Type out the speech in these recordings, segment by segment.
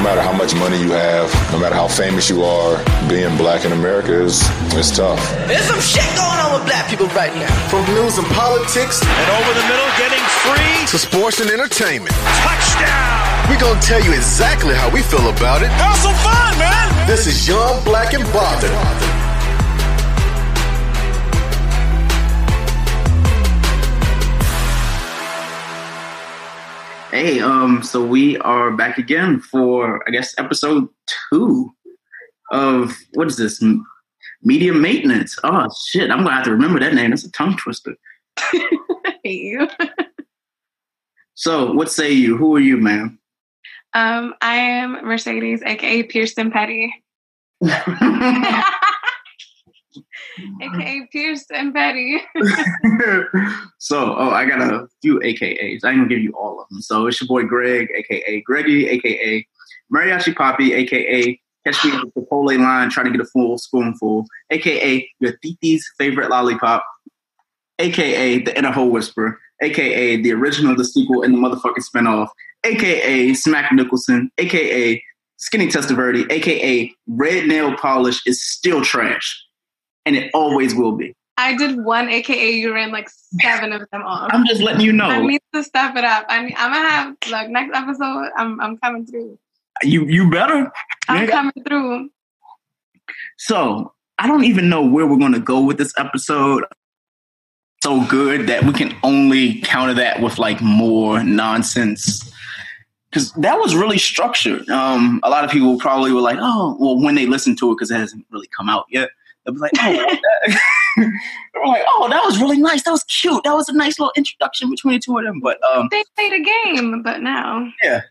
No matter how much money you have, no matter how famous you are, being black in America is it's tough. There's some shit going on with black people right now. From news and politics and over the middle getting free to sports and entertainment. Touchdown! We're gonna tell you exactly how we feel about it. Have some fun, man! This is Young Black and Bothered. Um, so we are back again for I guess episode two of what is this? Media maintenance. Oh shit, I'm gonna have to remember that name. That's a tongue twister. you. so, what say you? Who are you, ma'am? Um, I am Mercedes, aka Pearson Petty. aka Pierce and Betty. so, oh, I got a few AKAs. I gonna give you all of them. So it's your boy Greg, aka Greggy, aka Mariachi Poppy, aka Catch me at the Chipotle line trying to get a full spoonful, aka your Titi's favorite lollipop, aka the Inner Hole Whisperer, aka the original, the sequel, and the motherfucking spinoff, aka Smack Nicholson, aka Skinny Testaverde, aka Red Nail Polish is still trash and it always will be. I did one AKA. You ran like seven of them off. I'm just letting you know. I need to step it up. I am gonna have look next episode. I'm I'm coming through. You you better. I'm coming through. So I don't even know where we're gonna go with this episode. So good that we can only counter that with like more nonsense because that was really structured. Um, a lot of people probably were like, "Oh, well," when they listen to it because it hasn't really come out yet. They'll be like, oh, were like, oh, that was really nice. That was cute. That was a nice little introduction between the two of them. But um, they played a game, but now, yeah,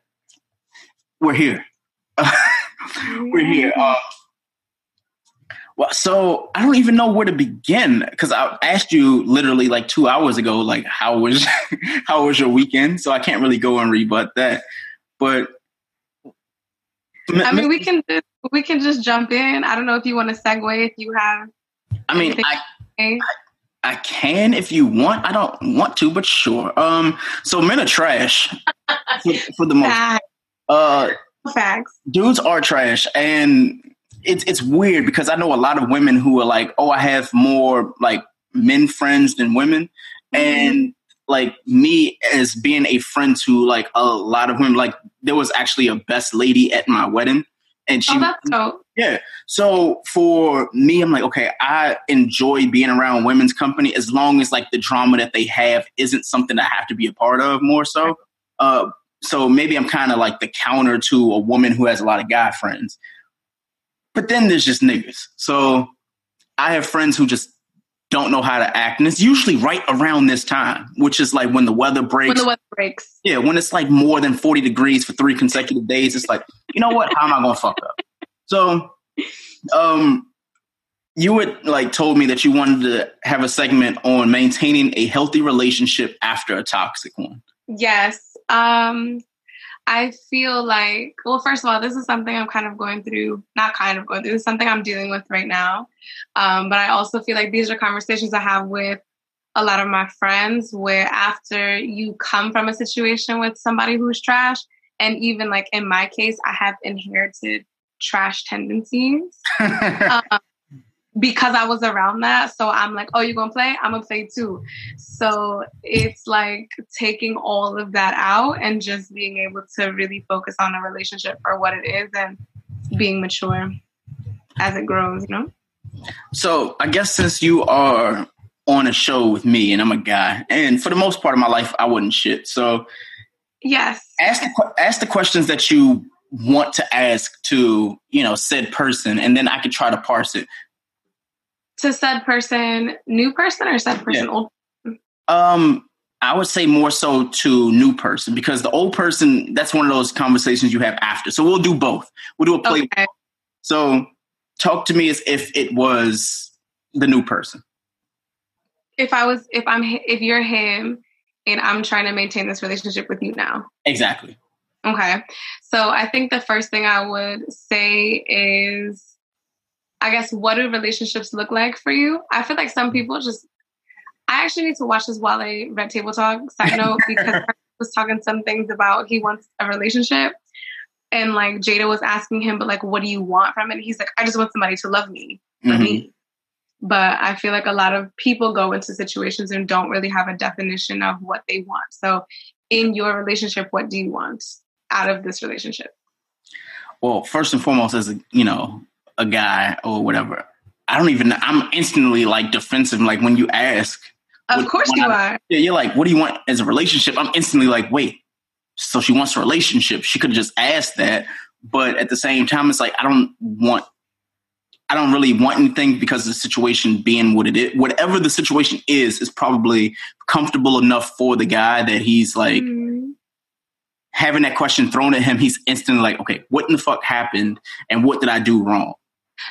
we're here. we're here. Uh, well, so I don't even know where to begin because I asked you literally like two hours ago, like how was how was your weekend? So I can't really go and rebut that. But I mean, we can we can just jump in. I don't know if you want to segue if you have. I mean, I, I, I can if you want. I don't want to, but sure. Um, so men are trash for, for, the most. Facts. Uh, Facts. Dudes are trash, and it's it's weird because I know a lot of women who are like, "Oh, I have more like men friends than women," mm-hmm. and like me as being a friend to like a lot of women, like there was actually a best lady at my wedding. And she, oh, that's dope. yeah. So for me, I'm like, okay, I enjoy being around women's company as long as like the drama that they have isn't something I have to be a part of more so. Uh, so maybe I'm kind of like the counter to a woman who has a lot of guy friends. But then there's just niggas. So I have friends who just don't know how to act. And it's usually right around this time, which is like when the weather breaks. When the weather breaks. Yeah, when it's like more than 40 degrees for three consecutive days, it's like, you know what? How am I gonna fuck up? So um you had like told me that you wanted to have a segment on maintaining a healthy relationship after a toxic one. Yes. Um I feel like, well, first of all, this is something I'm kind of going through, not kind of going through, this is something I'm dealing with right now. Um, but I also feel like these are conversations I have with a lot of my friends where after you come from a situation with somebody who's trash, and even like in my case, I have inherited trash tendencies. um, because I was around that. So I'm like, oh, you're gonna play? I'm gonna play too. So it's like taking all of that out and just being able to really focus on a relationship for what it is and being mature as it grows, you know? So I guess since you are on a show with me and I'm a guy, and for the most part of my life, I wouldn't shit. So yes, ask the, ask the questions that you want to ask to you know said person, and then I could try to parse it to said person, new person or said person, yeah. old? Um, I would say more so to new person because the old person that's one of those conversations you have after. So we'll do both. We'll do a play. Okay. So talk to me as if it was the new person. If I was, if I'm, if you're him, and I'm trying to maintain this relationship with you now. Exactly. Okay. So I think the first thing I would say is I guess what do relationships look like for you? I feel like some people just I actually need to watch this while I Red Table Talk side note because I was talking some things about he wants a relationship. And like Jada was asking him, but like, what do you want from it? he's like, I just want somebody to love me for mm-hmm. me. But I feel like a lot of people go into situations and don't really have a definition of what they want. So, in your relationship, what do you want out of this relationship? Well, first and foremost, as a you know, a guy or whatever, I don't even. I'm instantly like defensive. Like when you ask, of course you I, are. Yeah, you're like, what do you want as a relationship? I'm instantly like, wait. So she wants a relationship. She could have just asked that, but at the same time, it's like I don't want. I don't really want anything because the situation being what it is, whatever the situation is, is probably comfortable enough for the guy that he's like mm-hmm. having that question thrown at him. He's instantly like, okay, what in the fuck happened, and what did I do wrong?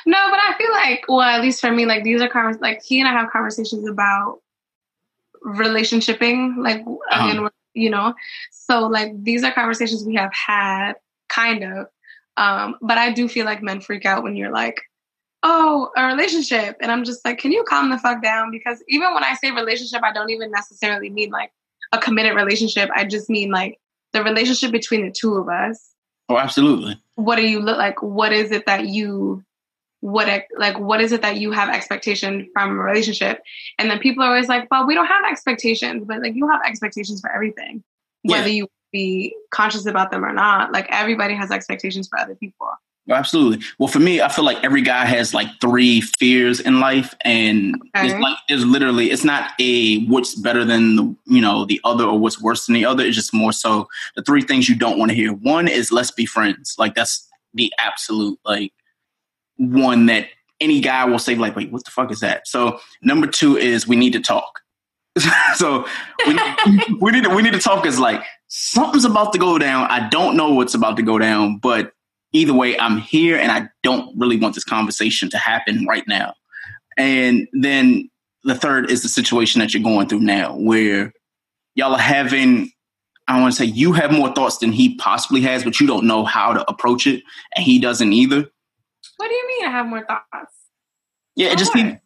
No, but I feel like, well, at least for me, like these are convers- like he and I have conversations about relationshiping, like uh-huh. again, you know. So like these are conversations we have had, kind of. Um, but I do feel like men freak out when you're like, oh, a relationship, and I'm just like, can you calm the fuck down? Because even when I say relationship, I don't even necessarily mean like a committed relationship. I just mean like the relationship between the two of us. Oh, absolutely. What do you look like? What is it that you what like what is it that you have expectation from a relationship? And then people are always like well we don't have expectations but like you have expectations for everything whether you be conscious about them or not. Like everybody has expectations for other people. Absolutely. Well for me i feel like every guy has like three fears in life and okay. it's like it's literally it's not a what's better than the you know the other or what's worse than the other. It's just more so the three things you don't want to hear. One is let's be friends. Like that's the absolute like one that any guy will say like, wait, what the fuck is that? So number two is we need to talk. so we we need to, we need to talk is like something's about to go down. I don't know what's about to go down, but either way, I'm here and I don't really want this conversation to happen right now. And then the third is the situation that you're going through now, where y'all are having. I want to say you have more thoughts than he possibly has, but you don't know how to approach it, and he doesn't either. What do you mean I have more thoughts? Yeah, it just mean,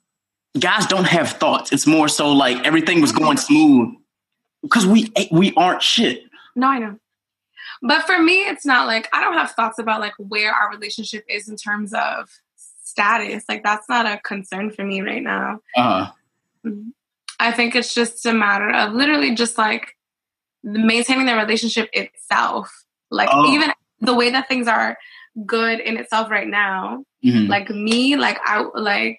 guys don't have thoughts. It's more so like everything was going smooth because we we aren't shit. No, I know. But for me, it's not like I don't have thoughts about like where our relationship is in terms of status. Like that's not a concern for me right now. Uh-huh. I think it's just a matter of literally just like maintaining the relationship itself. Like oh. even the way that things are good in itself right now. Mm-hmm. Like me, like I like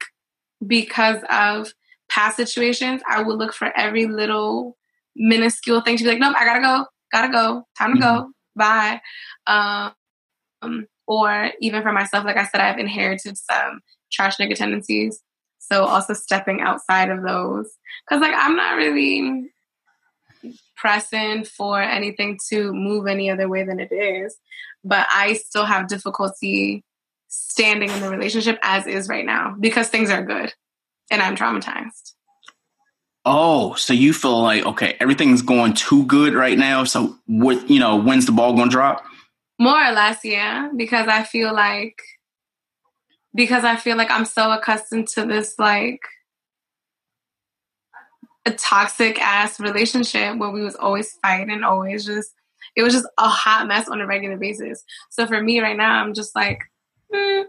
because of past situations, I would look for every little minuscule thing to be like, nope, I gotta go, gotta go, time to mm-hmm. go, bye. Um, or even for myself, like I said, I've inherited some trash nigga tendencies. So also stepping outside of those, because like I'm not really pressing for anything to move any other way than it is but I still have difficulty standing in the relationship as is right now because things are good and I'm traumatized. Oh, so you feel like okay, everything's going too good right now. So what you know, when's the ball gonna drop? More or less, yeah. Because I feel like because I feel like I'm so accustomed to this like a toxic ass relationship where we was always fighting, always just it was just a hot mess on a regular basis. So for me right now, I'm just like, mm,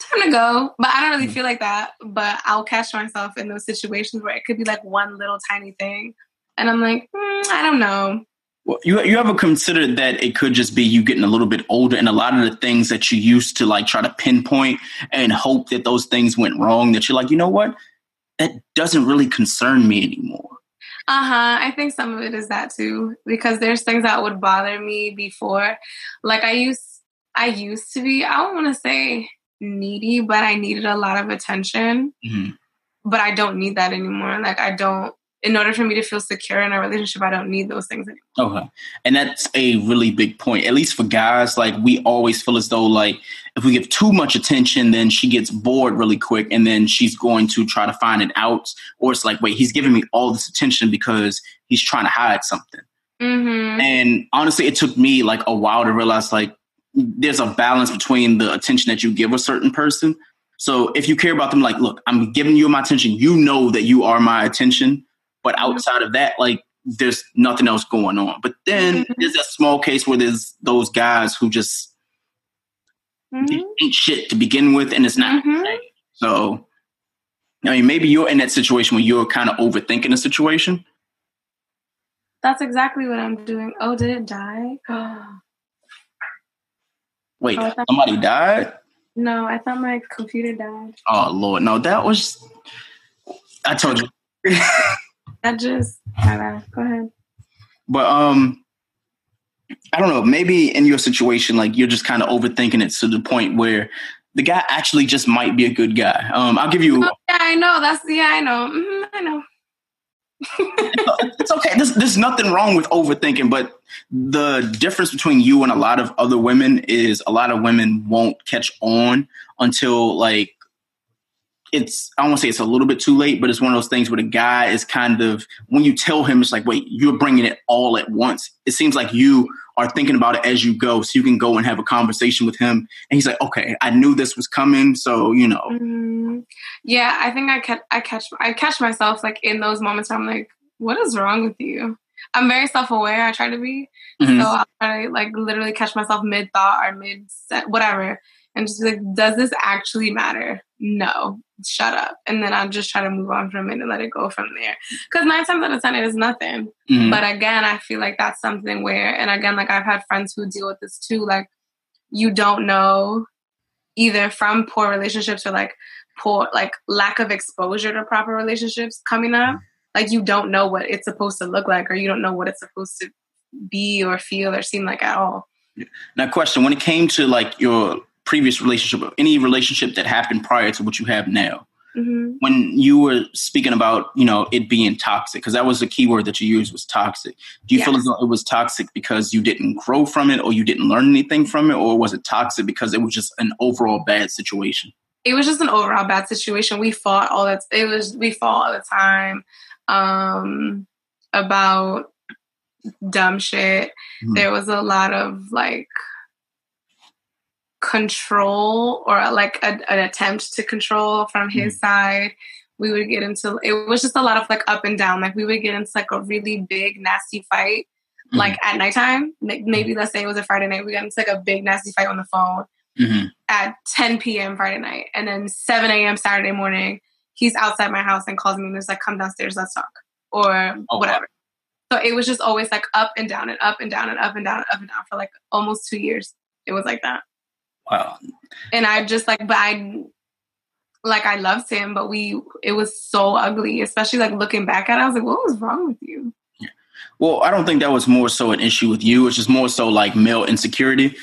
time to go. But I don't really mm. feel like that. But I'll catch myself in those situations where it could be like one little tiny thing, and I'm like, mm, I don't know. Well, you you ever considered that it could just be you getting a little bit older, and a lot of the things that you used to like try to pinpoint and hope that those things went wrong, that you're like, you know what, that doesn't really concern me anymore. Uh huh. I think some of it is that too, because there's things that would bother me before. Like I used, I used to be. I don't want to say needy, but I needed a lot of attention. Mm-hmm. But I don't need that anymore. Like I don't in order for me to feel secure in a relationship, I don't need those things anymore. Okay. And that's a really big point. At least for guys, like we always feel as though like if we give too much attention, then she gets bored really quick and then she's going to try to find it out. Or it's like, wait, he's giving me all this attention because he's trying to hide something. Mm-hmm. And honestly, it took me like a while to realize like there's a balance between the attention that you give a certain person. So if you care about them, like, look, I'm giving you my attention. You know that you are my attention but mm-hmm. outside of that, like there's nothing else going on. But then mm-hmm. there's a small case where there's those guys who just mm-hmm. ain't shit to begin with, and it's not. Mm-hmm. So, I mean, maybe you're in that situation where you're kind of overthinking the situation. That's exactly what I'm doing. Oh, did it die? Wait, oh, somebody died? No, I thought my computer died. Oh Lord, no, that was. I told you. I just go ahead. But um I don't know, maybe in your situation, like you're just kind of overthinking it to the point where the guy actually just might be a good guy. Um, I'll give you. Oh, yeah, I know. That's yeah, I know. Mm-hmm, I know. it's okay. There's, there's nothing wrong with overthinking, but the difference between you and a lot of other women is a lot of women won't catch on until like it's I don't want to say it's a little bit too late, but it's one of those things where the guy is kind of when you tell him it's like, wait, you're bringing it all at once. It seems like you are thinking about it as you go, so you can go and have a conversation with him, and he's like, okay, I knew this was coming, so you know. Mm-hmm. Yeah, I think I catch I catch I catch myself like in those moments. I'm like, what is wrong with you? I'm very self aware. I try to be, mm-hmm. so I'll try to like literally catch myself mid thought or mid set, whatever, and just like, does this actually matter? No, shut up. And then I'll just try to move on from it and let it go from there. Because nine times out of ten, it is nothing. Mm-hmm. But again, I feel like that's something where, and again, like I've had friends who deal with this too. Like you don't know either from poor relationships or like poor, like lack of exposure to proper relationships coming up. Like you don't know what it's supposed to look like, or you don't know what it's supposed to be or feel or seem like at all. Now, question: When it came to like your previous relationship or any relationship that happened prior to what you have now. Mm-hmm. When you were speaking about, you know, it being toxic, because that was the key word that you used was toxic. Do you yes. feel as though it was toxic because you didn't grow from it or you didn't learn anything from it? Or was it toxic because it was just an overall bad situation? It was just an overall bad situation. We fought all that it was we fought all the time um about dumb shit. Mm-hmm. There was a lot of like control or like a, an attempt to control from his mm. side we would get into it was just a lot of like up and down like we would get into like a really big nasty fight mm-hmm. like at nighttime maybe let's say it was a friday night we got into like a big nasty fight on the phone mm-hmm. at 10 p.m friday night and then 7 a.m saturday morning he's outside my house and calls me and he's like come downstairs let's talk or oh, whatever wow. so it was just always like up and down and up and down and up and down and up and down for like almost two years it was like that Wow. And I just like, but I like I loved him, but we it was so ugly, especially like looking back at it. I was like, what was wrong with you? Yeah. Well, I don't think that was more so an issue with you. It's just more so like male insecurity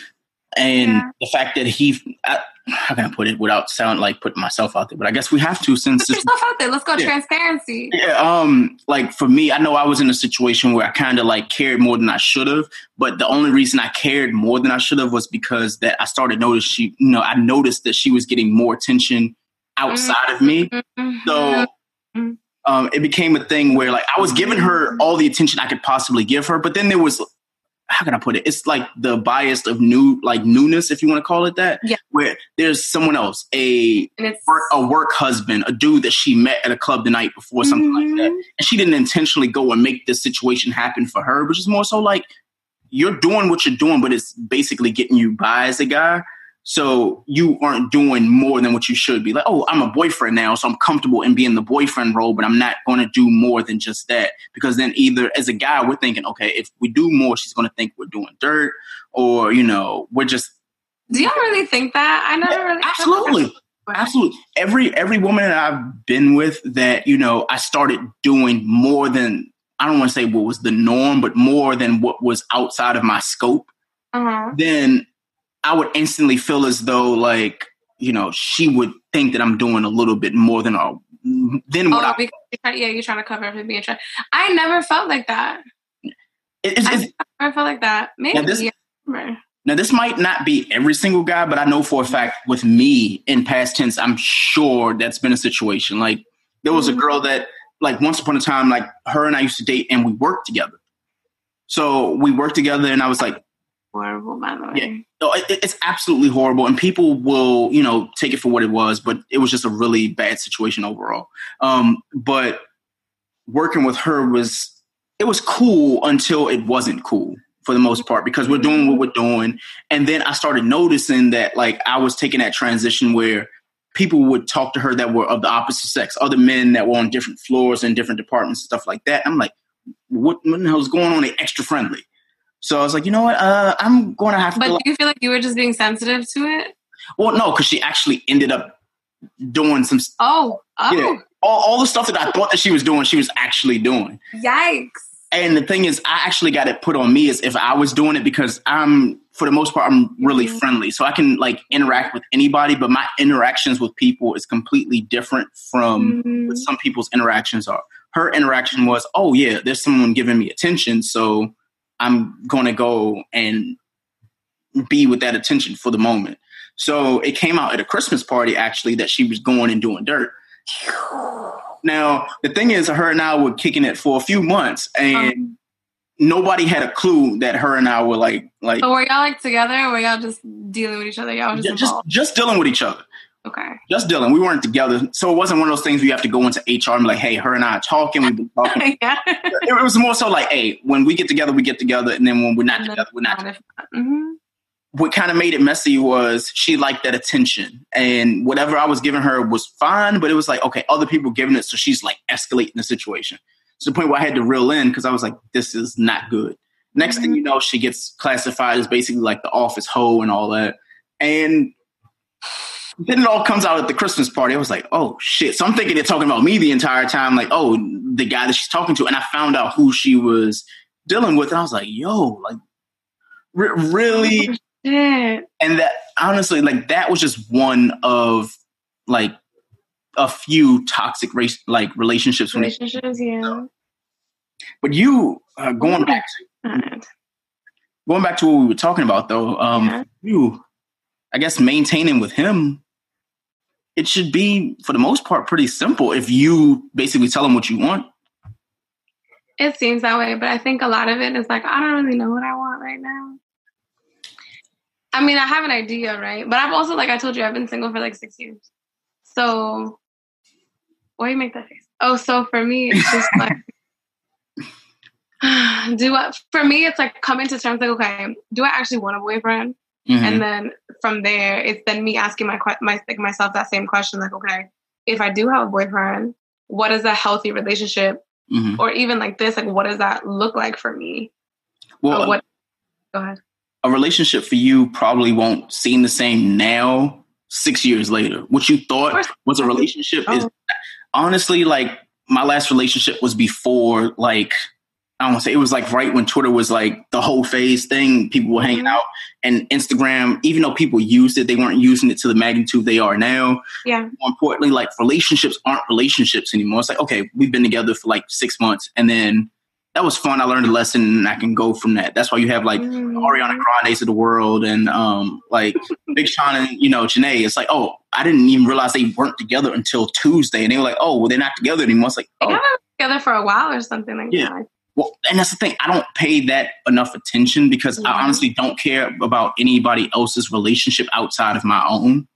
and yeah. the fact that he I, how can I put it without sound like putting myself out there? But I guess we have to since put yourself out there. Let's go yeah. transparency. Yeah. Um. Like for me, I know I was in a situation where I kind of like cared more than I should have. But the only reason I cared more than I should have was because that I started notice she, you know, I noticed that she was getting more attention outside mm-hmm. of me. Mm-hmm. So. Mm-hmm. Um, it became a thing where like I was giving her all the attention I could possibly give her, but then there was how can I put it? It's like the bias of new, like newness, if you want to call it that. Yeah. Where there's someone else, a work, a work husband, a dude that she met at a club the night before, something like that, Mhm. and she didn't intentionally go and make this situation happen for her, which is more so like you're doing what you're doing, but it's basically getting you by as a guy. So you aren't doing more than what you should be. Like, oh, I'm a boyfriend now, so I'm comfortable in being the boyfriend role, but I'm not going to do more than just that. Because then either as a guy, we're thinking, okay, if we do more, she's going to think we're doing dirt, or you know, we're just Do y'all really think that? I never really absolutely. Absolutely. Every every woman that I've been with that, you know, I started doing more than I don't want to say what was the norm, but more than what was outside of my scope, Uh-huh. then I would instantly feel as though like, you know, she would think that I'm doing a little bit more than uh, than what Oh, I because yeah, you're trying to cover up for being trying. I never felt like that. it's, it's, I never felt like that. Maybe. Now this- yeah, Now, this might not be every single guy, but I know for a fact with me in past tense, I'm sure that's been a situation. Like, there was a Mhm. girl that, like, once upon a time, like, her and I used to date and we worked together. So we worked together, and I was like, Horrible, by the way. Yeah. It's absolutely horrible. And people will, you know, take it for what it was, but it was just a really bad situation overall. Um, but working with her was, it was cool until it wasn't cool for the most part because we're doing what we're doing. And then I started noticing that like I was taking that transition where people would talk to her that were of the opposite sex, other men that were on different floors and different departments, stuff like that. I'm like, what, what the hell is going on? They extra friendly. So I was like, you know what? Uh, I'm going to have to. But do you feel like you were just being sensitive to it? well, no, because she actually ended up doing some. Oh, oh, Yeah, all, all the stuff that I thought that she was doing, she was actually doing. yikes. And the thing is, I actually got it put on me as if I was doing it because I'm, for the most part, I'm really Mhm. friendly. So I can like interact with anybody, but my interactions with people is completely different from Mhm. what some people's interactions are. Her interaction was, oh, yeah, there's someone giving me attention. So I'm going to go and be with that attention for the moment. So it came out at a Christmas party, actually, that she was going and doing dirt. Now, the thing is, her and I were kicking it for a few months, and Um, nobody had a clue that her and I were like, like were y'all like together or were y'all just dealing with each other? Y'all just just just dealing with each other, Okay. just Dylan. We weren't together, so it wasn't one of those things where you have to go into HR and be like, "Hey, her and I are talking. We've been talking." yeah. it was more so like, "Hey, when we get together, we get together, and then when we're not together, we're not." together. hmm What kind of made it messy was she liked that attention, and whatever I was giving her was fine, but it was like, okay, other people giving it, so she's like escalating the situation to the point where I had to reel in because I was like, this is not good. Next thing you know, she gets classified as basically like the office hoe and all that. And then it all comes out at the Christmas party. I was like, oh shit. So I'm thinking they're talking about me the entire time, like, oh, the guy that she's talking to. And I found out who she was dealing with. And I was like, yo, like, re- really? Shit. And that, honestly, like, that was just one of like a few toxic race, like relationships. When Relationships, yeah. but you, uh, going back to, going back to what we were talking about though, um, Yeah. you, I guess maintaining with him, it should be for the most part pretty simple if you basically tell them what you want. It seems that way, but I think a lot of it is like, I don't really know what I want right now. I mean, I have an idea, right? But I've also, like I told you, I've been single for like six years. So, why you make that face? Oh, so for me, it's just like, do what? For me, it's like coming to terms like, okay, do I actually want a boyfriend? Mhm. And then from there, it's then me asking my, my like myself that same question, like, okay, if I do have a boyfriend, what is a healthy relationship Mhm. or even like this, like what does that look like for me? Well, or what? Go ahead. a relationship for you probably won't seem the same now, six years later. What you thought was a relationship is Oh. honestly like my last relationship was before like I don't want to say it was like right when Twitter was like the whole phase thing. People were hanging Mhm. out, and Instagram. Even though people used it, they weren't using it to the magnitude they are now. Yeah. More importantly, like relationships aren't relationships anymore. It's like okay, we've been together for like six months, and then that was fun. I learned a lesson, and I can go from that. That's why you have like Mm. Ariana Grande's of the world and um like Big Sean and you know Jhené. It's like, oh, I didn't even realize they weren't together until Tuesday, and they were like, oh, well, they're not together anymore. It's like, They oh, together for a while or something like Yeah. that. Well, and that's the thing. I don't pay that enough attention because I honestly don't care about anybody else's relationship outside of my own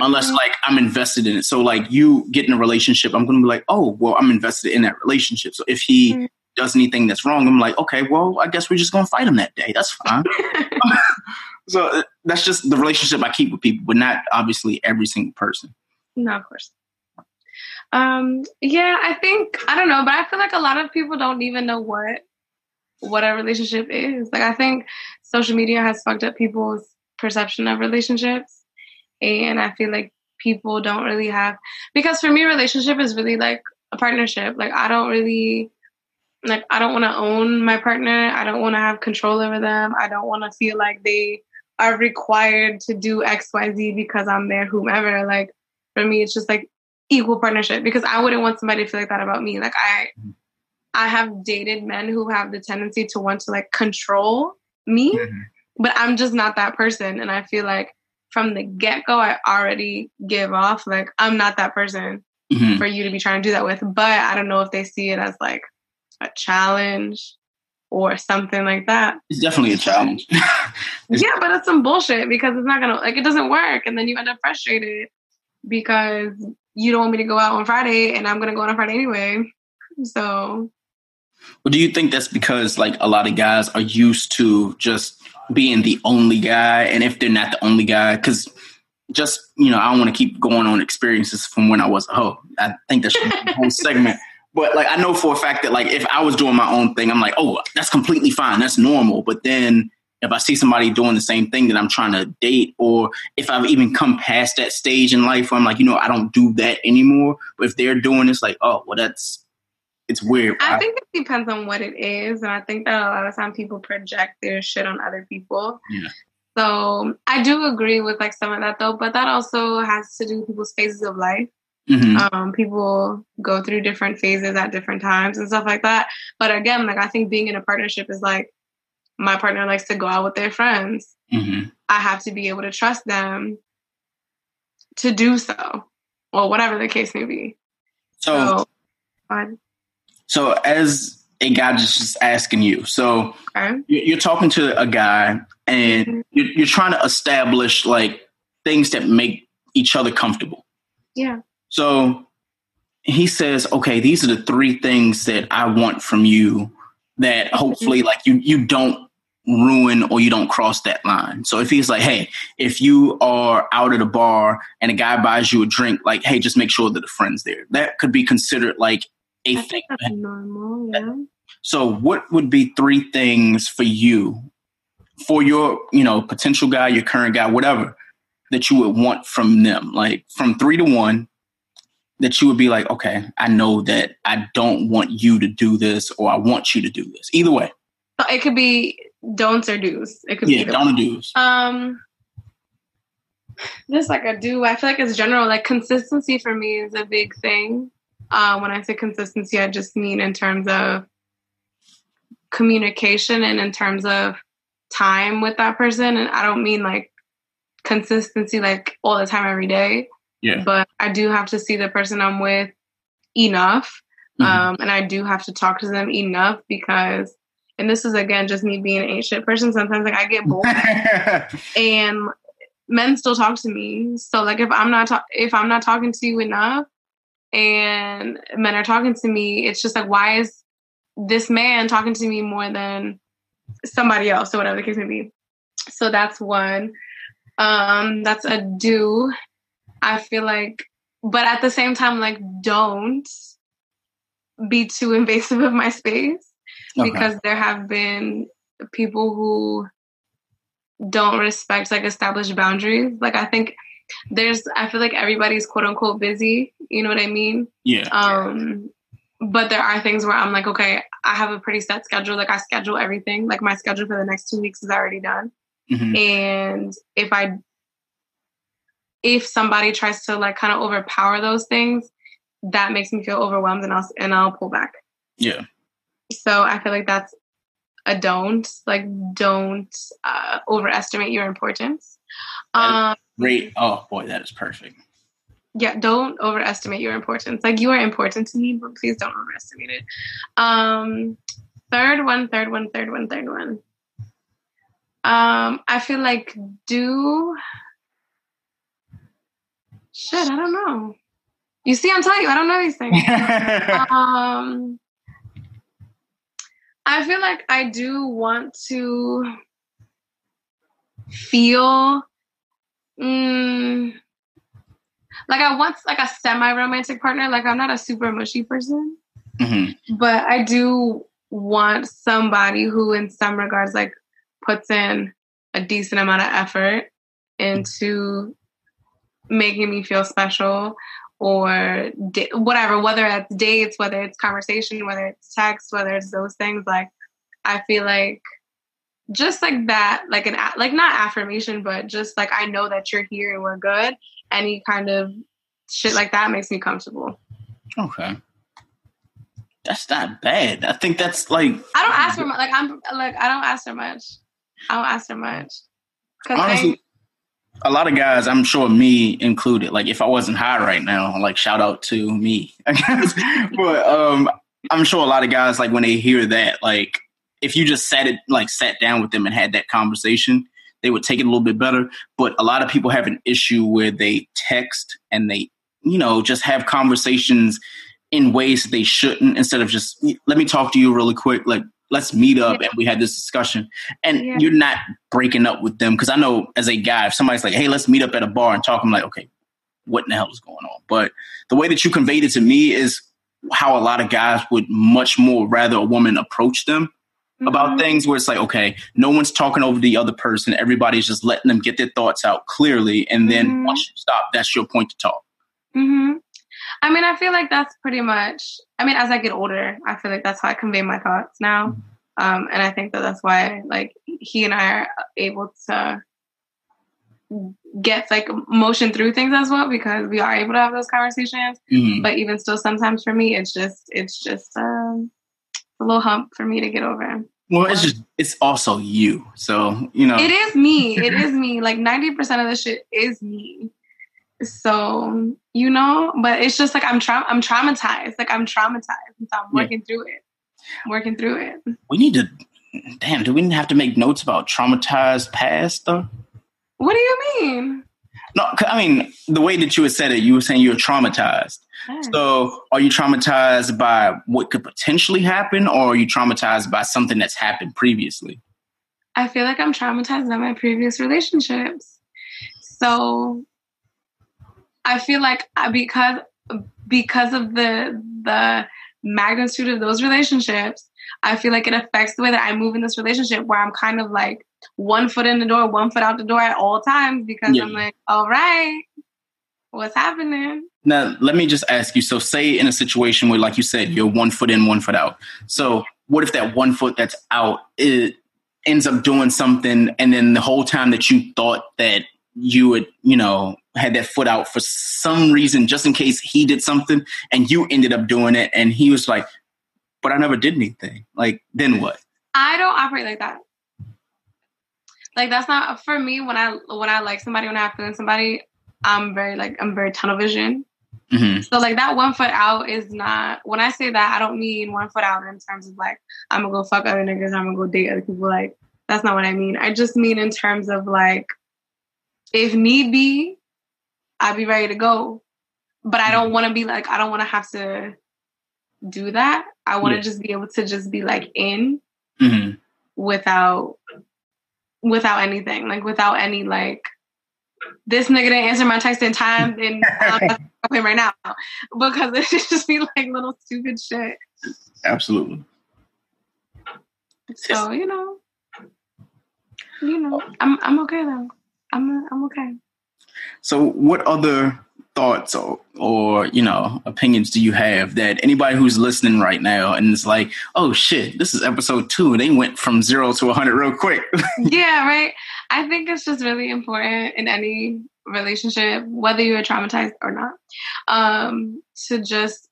unless mm-hmm. like I'm invested in it. So like you get in a relationship, I'm going to be like, oh, well, I'm invested in that relationship. So if he mm-hmm. does anything that's wrong, I'm like, okay, well, I guess we're just going to fight him that day. That's fine. so that's just the relationship I keep with people, but not obviously every single person. No, of course. Um, yeah, I think I don't know, but I feel like a lot of people don't even know what what a relationship is. Like I think social media has fucked up people's perception of relationships and I feel like people don't really have because for me relationship is really like a partnership. Like I don't really like I don't want to own my partner. I don't want to have control over them. I don't want to feel like they are required to do XYZ because I'm their whomever. Like for me it's just like equal partnership because I wouldn't want somebody to feel like that about me. Like I I have dated men who have the tendency to want to like control me, mm-hmm. but I'm just not that person and I feel like from the get go, I already give off like I'm not that person mm-hmm. for you to be trying to do that with. But I don't know if they see it as like a challenge or something like that. It's definitely a challenge. yeah, but it's some bullshit because it's not gonna like it doesn't work, and then you end up frustrated because you don't want me to go out on Friday, and I'm gonna go out on Friday anyway. So. Well, do you think that's because like a lot of guys are used to just being the only guy, and if they're not the only guy, because just you know, I don't want to keep going on experiences from when I was a hoe. I think that's a whole segment. But like, I know for a fact that like, if I was doing my own thing, I'm like, oh, that's completely fine, that's normal. But then if I see somebody doing the same thing that I'm trying to date, or if I've even come past that stage in life where I'm like, you know, I don't do that anymore. But if they're doing this, like, oh, well, that's it's weird. I think it depends on what it is, and I think that a lot of time people project their shit on other people. Yeah. So I do agree with like some of that though, but that also has to do with people's phases of life. Mm-hmm. Um, people go through different phases at different times and stuff like that. But again, like I think being in a partnership is like my partner likes to go out with their friends. Mm-hmm. I have to be able to trust them to do so, or whatever the case may be. So, so so as a guy just asking you, so okay. you're talking to a guy and mm-hmm. you're trying to establish like things that make each other comfortable. Yeah. So he says, okay, these are the three things that I want from you that hopefully like you you don't ruin or you don't cross that line. So if he's like, hey, if you are out at a bar and a guy buys you a drink, like, hey, just make sure that the friend's there. That could be considered like a I thing. that's normal, yeah. So what would be three things for you, for your, you know, potential guy, your current guy, whatever, that you would want from them? Like from three to one, that you would be like, okay, I know that I don't want you to do this or I want you to do this. Either way. It could be don'ts or do's. It could yeah, be don't do's. Um just like a do. I feel like it's general. Like consistency for me is a big thing. Uh, when I say consistency, I just mean in terms of communication and in terms of time with that person. And I don't mean like consistency, like all the time, every day. Yeah. But I do have to see the person I'm with enough. Mm-hmm. Um, and I do have to talk to them enough because, and this is again just me being an ancient person. Sometimes like I get bored, and men still talk to me. So like if I'm not ta- if I'm not talking to you enough, and men are talking to me, it's just like, why is this man talking to me more than somebody else or whatever the case may be? So that's one. Um, that's a do. I feel like, but at the same time, like, don't be too invasive of my space okay. because there have been people who don't respect like established boundaries. Like, I think there's I feel like everybody's quote unquote busy. You know what I mean? Yeah. Um, but there are things where I'm like, okay, I have a pretty set schedule. Like I schedule everything. Like my schedule for the next two weeks is already done. Mm-hmm. And if I if somebody tries to like kind of overpower those things, that makes me feel overwhelmed and I'll and I'll pull back. Yeah. So I feel like that's a don't. Like don't uh, overestimate your importance. Um, great. Oh boy, that is perfect. Yeah, don't overestimate your importance. Like you are important to me, but please don't overestimate it. Um, third one, third one, third one, third one. Um, I feel like do shit. I don't know. You see, I'm telling you, I don't know these things. um, I feel like I do want to feel mm, like I want like a semi romantic partner. Like I'm not a super mushy person, mm-hmm. but I do want somebody who, in some regards, like puts in a decent amount of effort into making me feel special or di- whatever, whether it's dates, whether it's conversation, whether it's text, whether it's those things. Like, I feel like just like that, like an like not affirmation, but just like I know that you're here and we're good. Any kind of shit like that makes me comfortable. Okay. That's not bad. I think that's like I don't ask for much. Like I'm like I don't ask for much. I don't ask for much. Honestly, a lot of guys, I'm sure me included, like if I wasn't high right now, like shout out to me, I guess. but um, I'm sure a lot of guys, like when they hear that, like if you just sat it, like sat down with them and had that conversation, they would take it a little bit better. But a lot of people have an issue where they text and they, you know, just have conversations in ways that they shouldn't instead of just let me talk to you really quick. Like let's meet up yeah. and we had this discussion and yeah. you're not breaking up with them because i know as a guy if somebody's like hey let's meet up at a bar and talk i'm like okay what in the hell is going on but the way that you conveyed it to me is how a lot of guys would much more rather a woman approach them mm-hmm. about things where it's like okay no one's talking over the other person everybody's just letting them get their thoughts out clearly and then mm-hmm. once you stop that's your point to talk mm-hmm. I mean, I feel like that's pretty much. I mean, as I get older, I feel like that's how I convey my thoughts now, um, and I think that that's why like he and I are able to get like motion through things as well because we are able to have those conversations. Mm-hmm. But even still, sometimes for me, it's just it's just um, a little hump for me to get over. Well, it's just it's also you, so you know it is me. It is me. Like ninety percent of the shit is me. So, you know, but it's just like I'm tra- I'm traumatized. Like I'm traumatized. So I'm working yeah. through it. working through it. We need to damn, do we have to make notes about traumatized past though? What do you mean? No, I mean the way that you had said it, you were saying you were traumatized. So, are you traumatized by what could potentially happen, or are you traumatized by something that's happened previously? I feel like I'm traumatized by my previous relationships. So, I feel like because because of the the magnitude of those relationships, I feel like it affects the way that I move in this relationship where I'm kind of like one foot in the door, one foot out the door at all times because yeah. I'm like, all right, what's happening? Now, let me just ask you. So, say in a situation where, like you said, mm-hmm. you're one foot in, one foot out. So, what if that one foot that's out it ends up doing something, and then the whole time that you thought that you would, you know, had that foot out for some reason, just in case he did something and you ended up doing it. And he was like, but I never did anything. Like, then what? I don't operate like that. Like that's not for me. When I when I like somebody, when I feel somebody, I'm very like I'm very tunnel vision. Mm-hmm. So like that one foot out is not. When I say that, I don't mean one foot out in terms of like I'm gonna go fuck other niggas. I'm gonna go date other people. Like that's not what I mean. I just mean in terms of like if need be, I'd be ready to go. But I don't mm-hmm. want to be like, I don't want to have to do that. I want to yeah. just be able to just be like in mm-hmm. without without anything, like without any like this nigga didn't answer my text in time and I'm him right now because it should just be like little stupid shit. Absolutely. So you know, you know, I'm I'm okay though. I'm I'm okay. So, what other thoughts or, or you know opinions do you have that anybody who's listening right now and it's like, oh shit, this is episode two, they went from zero to 100 real quick. yeah, right. I think it's just really important in any relationship, whether you're traumatized or not, um, to just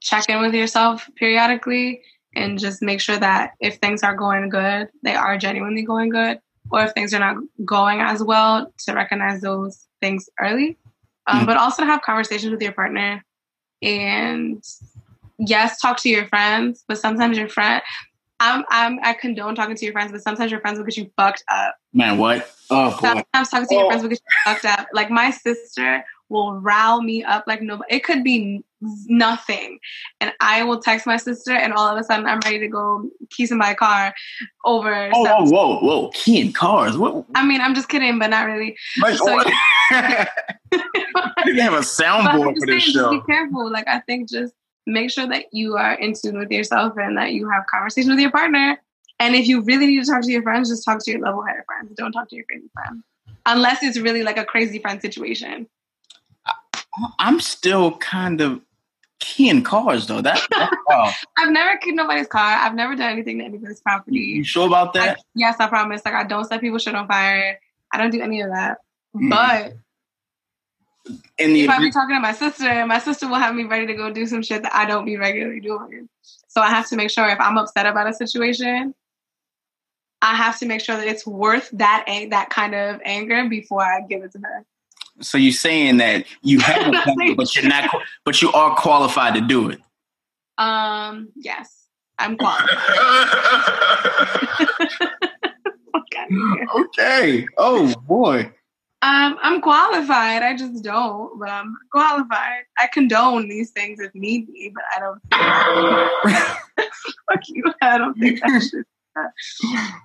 check in with yourself periodically and just make sure that if things are going good, they are genuinely going good or if things are not going as well, to recognize those things early. Um, mm-hmm. But also to have conversations with your partner and yes, talk to your friends, but sometimes your friend I'm I'm I condone talking to your friends, but sometimes your friends will get you fucked up. Man, what? Oh boy. Sometimes talking to oh. your friends will get you fucked up. Like my sister will rile me up like no it could be nothing. And I will text my sister and all of a sudden I'm ready to go key my car over Oh whoa, whoa, whoa, keying cars. What I mean I'm just kidding, but not really. Right, so, didn't have a soundboard for this saying, show. Be careful. Like I think just make sure that you are in tune with yourself and that you have conversation with your partner. And if you really need to talk to your friends, just talk to your level headed friends. Don't talk to your crazy friend. Unless it's really like a crazy friend situation. I'm still kind of keying cars though. That, that wow. I've never keyed nobody's car. I've never done anything to anybody's property. You sure about that? I, yes, I promise. Like I don't set people shit on fire. I don't do any of that. Mm. But in the if I be talking to my sister, my sister will have me ready to go do some shit that I don't be regularly doing. So I have to make sure if I'm upset about a situation, I have to make sure that it's worth that that kind of anger before I give it to her. So you're saying that you haven't done it, but you're not, but you are qualified to do it. Um. Yes, I'm qualified. okay. Oh boy. Um, I'm qualified. I just don't, but I'm qualified. I condone these things if need be, but I don't. fuck you. I don't think that should.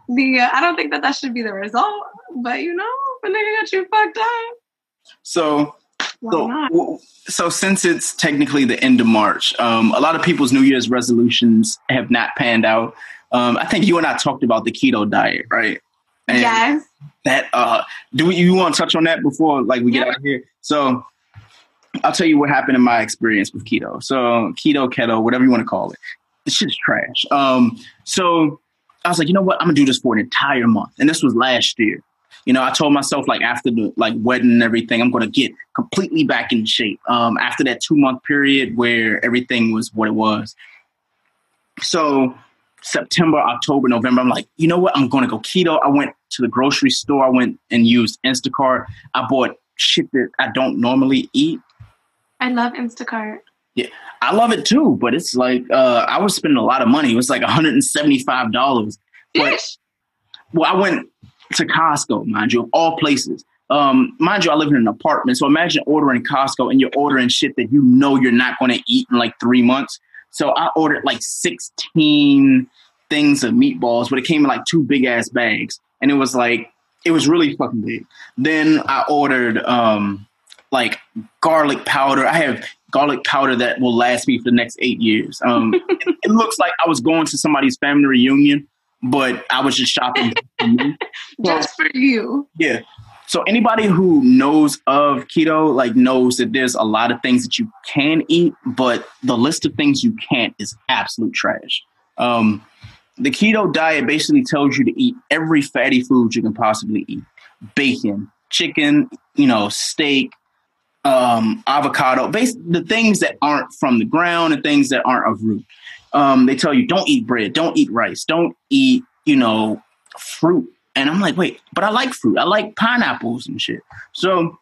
the uh, I don't think that that should be the result. But you know, if a nigga got you fucked up. So. So, so since it's technically the end of March, um, a lot of people's New Year's resolutions have not panned out. Um, I think you and I talked about the keto diet, right? And yes. That uh, do you want to touch on that before like we get out of here? So I'll tell you what happened in my experience with keto. So keto, keto, whatever you want to call it, this shit's trash. Um, so I was like, you know what? I'm gonna do this for an entire month, and this was last year. You know, I told myself like after the like wedding and everything, I'm gonna get completely back in shape. Um, after that two month period where everything was what it was. So September, October, November, I'm like, you know what? I'm going to go keto. I went to the grocery store. I went and used Instacart. I bought shit that I don't normally eat. I love Instacart. Yeah, I love it too, but it's like uh, I was spending a lot of money. It was like $175. But, well, I went to Costco, mind you, all places. Um, mind you, I live in an apartment, so imagine ordering Costco and you're ordering shit that you know you're not going to eat in like three months. So I ordered like 16 things of meatballs, but it came in like two big ass bags. And it was like, it was really fucking big. Then I ordered um like garlic powder. I have garlic powder that will last me for the next eight years. Um it, it, looks like I was going to somebody's family reunion, but I was just shopping just for you. Yeah. So anybody who knows of keto, like knows that there's a lot of things that you can eat, but the list of things you can't is absolute trash. Um, the keto diet basically tells you to eat every fatty food you can possibly eat: bacon, chicken, you know, steak, um, avocado, basically the things that aren't from the ground and things that aren't of root. Um, they tell you don't eat bread, don't eat rice, don't eat, you know, fruit and I'm like, wait, but I like fruit. I like pineapples and shit. So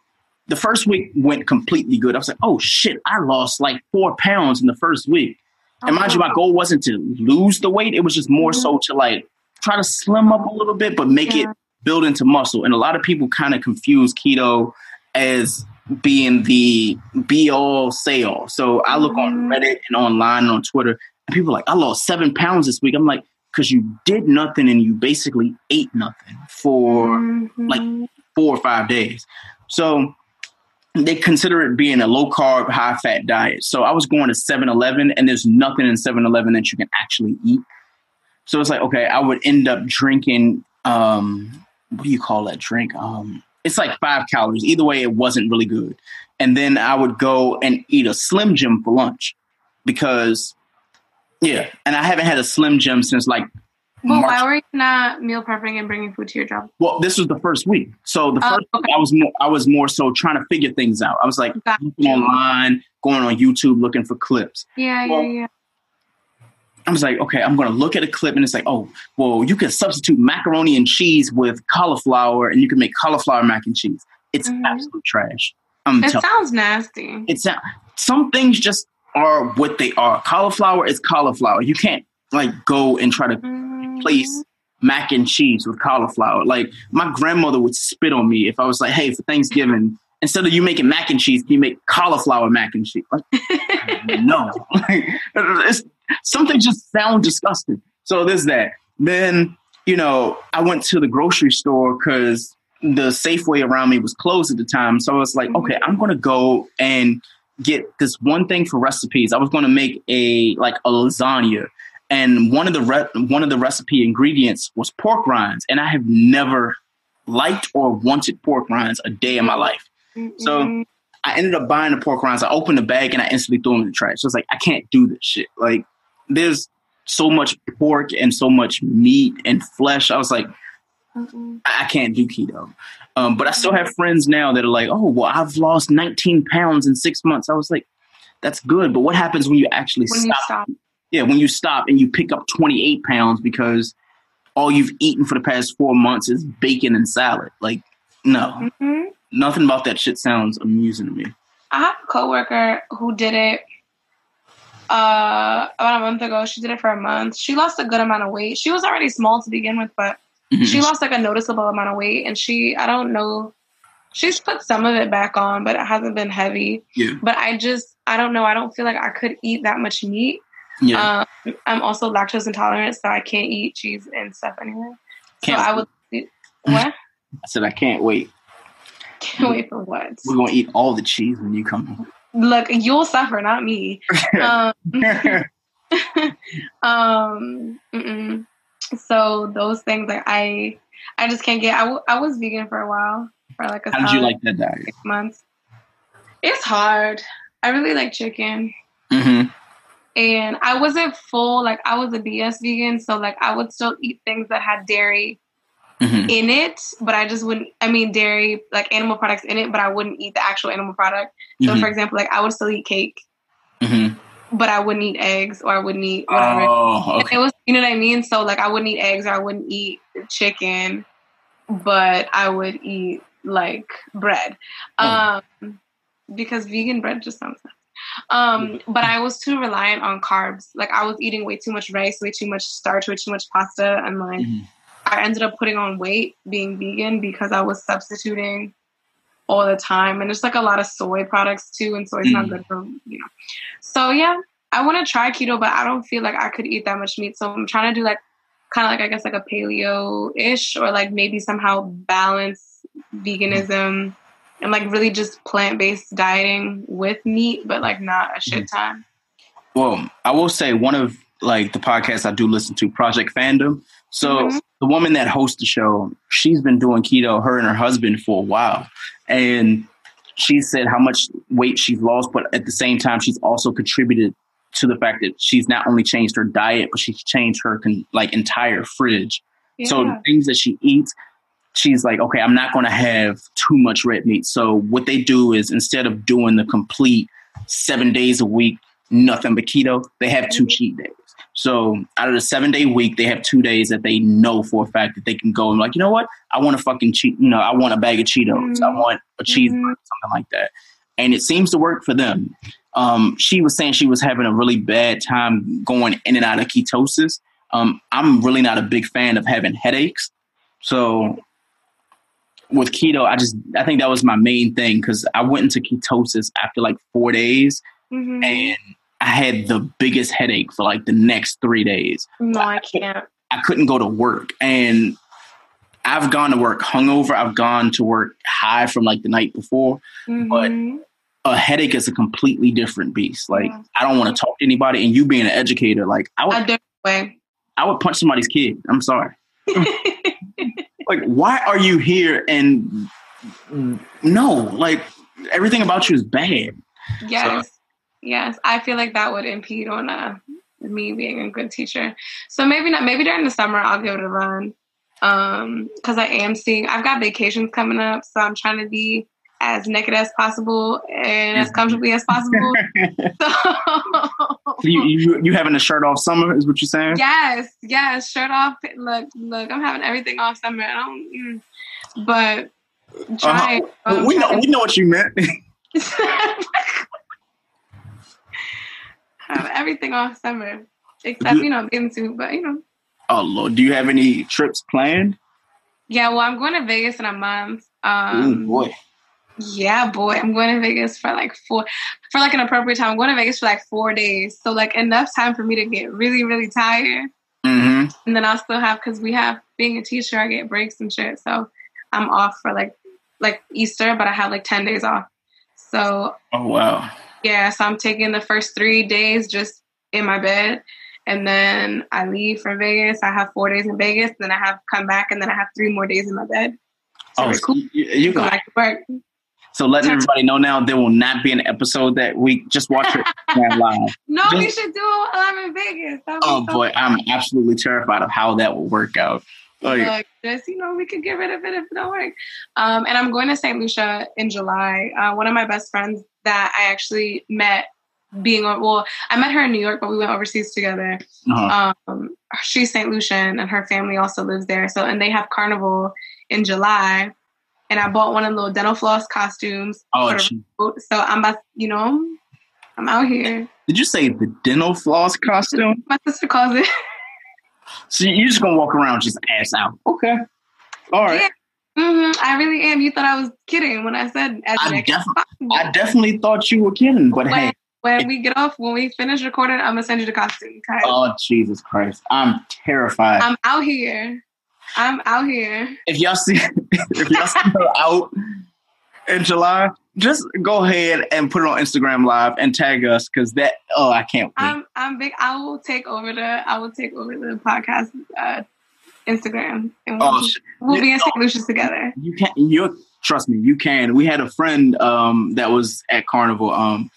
the first week went completely good. I was like, oh shit, I lost like four pounds in the first week. And mind you, my goal wasn't to lose the weight. It was just more so to like try to slim up a little bit, but make it build into muscle. And a lot of people kind of confuse keto as being the be all say all. So I look on Mm-hmm. Reddit and online and on Twitter, and people are like, I lost seven pounds this week. I'm like, because you did nothing and you basically ate nothing for Mm-hmm. like four or five days. So they consider it being a low carb, high fat diet. So I was going to 7 Eleven and there's nothing in 7 Eleven that you can actually eat. So it's like, okay, I would end up drinking, um, what do you call that drink? Um, it's like five calories. Either way, it wasn't really good. And then I would go and eat a Slim Jim for lunch because yeah, and I haven't had a Slim Jim since like. Well, March. why were you not meal prepping and bringing food to your job? Well, this was the first week, so the first okay. week I was more I was more so trying to figure things out. I was like Got looking online, going on YouTube, looking for clips. Yeah, well, yeah, yeah. I was like, okay, I'm going to look at a clip, and it's like, oh, well, you can substitute macaroni and cheese with cauliflower, and you can make cauliflower mac and cheese. It's mm-hmm. absolute trash. I'm it sounds nasty. It's some things just are what they are. Cauliflower is cauliflower. You can't like go and try to replace mm-hmm. mac and cheese with cauliflower. Like my grandmother would spit on me if I was like, "Hey, for Thanksgiving, instead of you making mac and cheese, you make cauliflower mac and cheese." Like, no, it's, something just sounds disgusting. So there's that. Then you know, I went to the grocery store because the Safeway around me was closed at the time. So I was like, mm-hmm. okay, I'm gonna go and get this one thing for recipes. I was going to make a like a lasagna, and one of the re- one of the recipe ingredients was pork rinds, and I have never liked or wanted pork rinds a day in my life. Mm-hmm. So I ended up buying the pork rinds. I opened the bag and I instantly threw them in the trash. So I was like, I can't do this shit. Like, there's so much pork and so much meat and flesh. I was like, mm I can't do keto. Um, but I still have friends now that are like, oh, well, I've lost 19 pounds in six months. I was like, that's good. But what happens when you actually when stop? You stop? Yeah, when you stop and you pick up 28 pounds because all you've eaten for the past four months is bacon and salad. Like, no, mm-hmm. nothing about that shit sounds amusing to me. I have a coworker who did it uh, about a month ago. She did it for a month. She lost a good amount of weight. She was already small to begin with, but Mm-hmm. She lost like a noticeable amount of weight, and she I don't know. She's put some of it back on, but it hasn't been heavy. Yeah. But I just I don't know. I don't feel like I could eat that much meat. Yeah. Um, I'm also lactose intolerant, so I can't eat cheese and stuff anyway. Can't so I would. What? I said I can't wait. Can't wait for what? We're gonna eat all the cheese when you come. Look, you'll suffer, not me. um, um so those things like I I just can't get. I, w- I was vegan for a while for like a. How did you like that diet? Six months. It's hard. I really like chicken. Mm-hmm. And I wasn't full. Like I was a BS vegan, so like I would still eat things that had dairy mm-hmm. in it, but I just wouldn't. I mean, dairy like animal products in it, but I wouldn't eat the actual animal product. So, mm-hmm. for example, like I would still eat cake. But I wouldn't eat eggs or I wouldn't eat whatever. Oh, okay. It was, you know what I mean? So like I wouldn't eat eggs or I wouldn't eat chicken, but I would eat like bread. Mm. Um, because vegan bread just sounds nice. Um, but I was too reliant on carbs. Like I was eating way too much rice, way too much starch, way too much pasta, and like mm-hmm. I ended up putting on weight being vegan because I was substituting all the time, and it's like a lot of soy products too, and soy's mm. not good for you know. So yeah, I want to try keto, but I don't feel like I could eat that much meat. So I'm trying to do like kind of like I guess like a paleo ish, or like maybe somehow balance veganism and like really just plant based dieting with meat, but like not a shit mm. ton. Well, I will say one of like the podcast I do listen to, Project Fandom. So mm-hmm. the woman that hosts the show, she's been doing keto, her and her husband for a while. And she said how much weight she's lost, but at the same time, she's also contributed to the fact that she's not only changed her diet, but she's changed her con- like entire fridge. Yeah. So the things that she eats, she's like, okay, I'm not going to have too much red meat. So what they do is instead of doing the complete seven days a week, nothing but keto, they have two cheat days. So out of the seven day week, they have two days that they know for a fact that they can go and like, you know what? I want to fucking cheat. You know, I want a bag of Cheetos. Mm-hmm. I want a cheese, mm-hmm. something like that. And it seems to work for them. Um, she was saying she was having a really bad time going in and out of ketosis. Um, I'm really not a big fan of having headaches. So with keto, I just I think that was my main thing because I went into ketosis after like four days, mm-hmm. and I had the biggest headache for like the next three days. No, I can't. I couldn't go to work. And I've gone to work hungover. I've gone to work high from like the night before. Mm-hmm. But a headache is a completely different beast. Like yeah. I don't want to talk to anybody. And you being an educator, like I would I, I would punch somebody's kid. I'm sorry. like, why are you here? And no, like everything about you is bad. Yes. So, Yes, I feel like that would impede on uh, me being a good teacher. So maybe not. Maybe during the summer I'll give it a run. Um, because I am seeing. I've got vacations coming up, so I'm trying to be as naked as possible and as comfortably as possible. so, you, you you having a shirt off summer is what you're saying? Yes, yes, shirt off. Look, look, I'm having everything off summer. I don't, mm, but try. Uh, um, we know we know what you meant. Have everything off summer except you know bathing suit, but you know. Oh Lord, do you have any trips planned? Yeah, well, I'm going to Vegas in a month. Um, Ooh, boy. Yeah, boy, I'm going to Vegas for like four, for like an appropriate time. I'm going to Vegas for like four days, so like enough time for me to get really, really tired, Mm-hmm. and then I'll still have because we have being a teacher, I get breaks and shit. So I'm off for like like Easter, but I have like ten days off. So Oh wow. Yeah, so I'm taking the first three days just in my bed, and then I leave for Vegas. I have four days in Vegas, then I have come back, and then I have three more days in my bed. So Oh, cool. you, you Go back to work. so letting everybody know now there will not be an episode that week. Just watch it live. No, Just- we should do it while I'm in Vegas. Oh so boy, I'm absolutely terrified of how that will work out. Like, Like, just you know, we could get rid of it if it don't work. Um, and I'm going to St. Lucia in July. Uh, one of my best friends that I actually met being on, well, I met her in New York, but we went overseas together. uh-huh. Um, she's St. Lucian, and her family also lives there. So, and they have carnival in July. And I bought one of the little dental floss costumes. oh, for the so I'm about, you know, I'm out here. did you say the dental floss costume? My sister calls it. So you're just gonna walk around just ass out? Okay. All right. Yeah. hmm I really am. You thought I was kidding when I said as I next as defi- possible. I definitely thought you were kidding, but when, hey, when we get off, when we finish recording, I'm gonna send you the costume. guys. oh Jesus Christ, I'm terrified. I'm out here. I'm out here. if y'all see if y'all see her out in July, just go ahead and put it on Instagram live and tag us because that oh I can't wait. I'm I'm big. I will take over the. I will take over the podcast uh, Instagram, and we'll, Oh, we'll be in. St. Lucia together. you can you trust me, you can. We had a friend um that was at Carnival. Um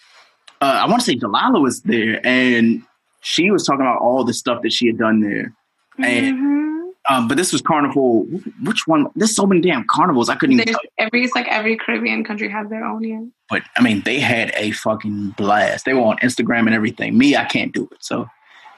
uh, I want to say Delilah was there and she was talking about all the stuff that she had done there. And Mhm. Um, but this was Carnival. Which one? There's so many damn carnivals. I couldn't even every it's like every Caribbean country has their own. Yeah. But I mean, they had a fucking blast. They were on Instagram and everything. Me, I can't do it. So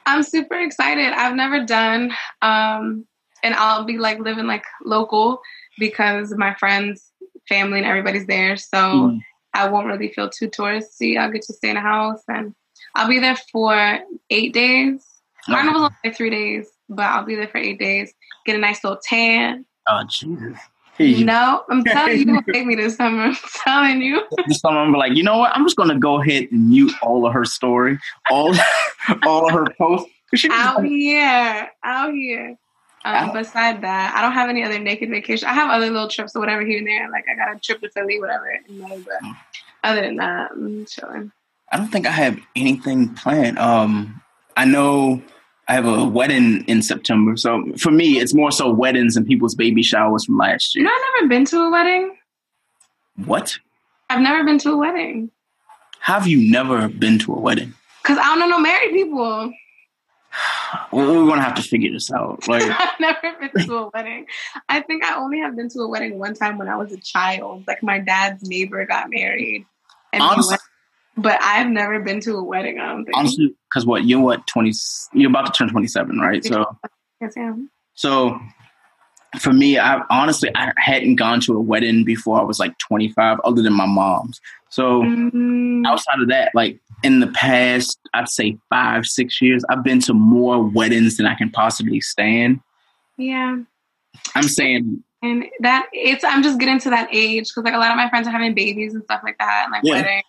I'm super excited. I've never done, um, and I'll be like living like local because my friends, family, and everybody's there. So Mm. I won't really feel too touristy. I'll get to stay in a house, and I'll be there for eight days. Carnival's only like three days, but I'll be there for eight days. Get a nice little tan. oh Jesus. Here you No, I'm telling you, you take me this summer. I'm telling you. this time I'm like, you know what? I'm just gonna go ahead and mute all of her story, all all of her posts. 'Cause she out just- here, out here. Um, Out- beside that, I don't have any other naked vacation. I have other little trips or whatever here and there. Like I got a trip to Philly, whatever. in But Mm. other than that, I'm chilling. I don't think I have anything planned. Um, I know I have a wedding in September, so for me, it's more so weddings and people's baby showers from last year. You know, I've never been to a wedding. What? I've never been to a wedding have you never been to a wedding? because I don't know no married people. Well, we're gonna have to figure this out. Like, I've never been to a wedding. I think I only have been to a wedding one time when I was a child. Like my dad's neighbor got married, and honestly, went, but I've never been to a wedding. I don't think. honestly, because what you're what twenty? You're about to turn twenty seven, right? So, Yes, I am. so for me, I honestly I hadn't gone to a wedding before I was like twenty five, other than my mom's. So. Mm, outside of that, like in the past, I'd say five, six years, I've been to more weddings than I can possibly stand. yeah. I'm saying, And that it's I'm just getting to that age because like a lot of my friends are having babies and stuff like that, and like Yeah. weddings.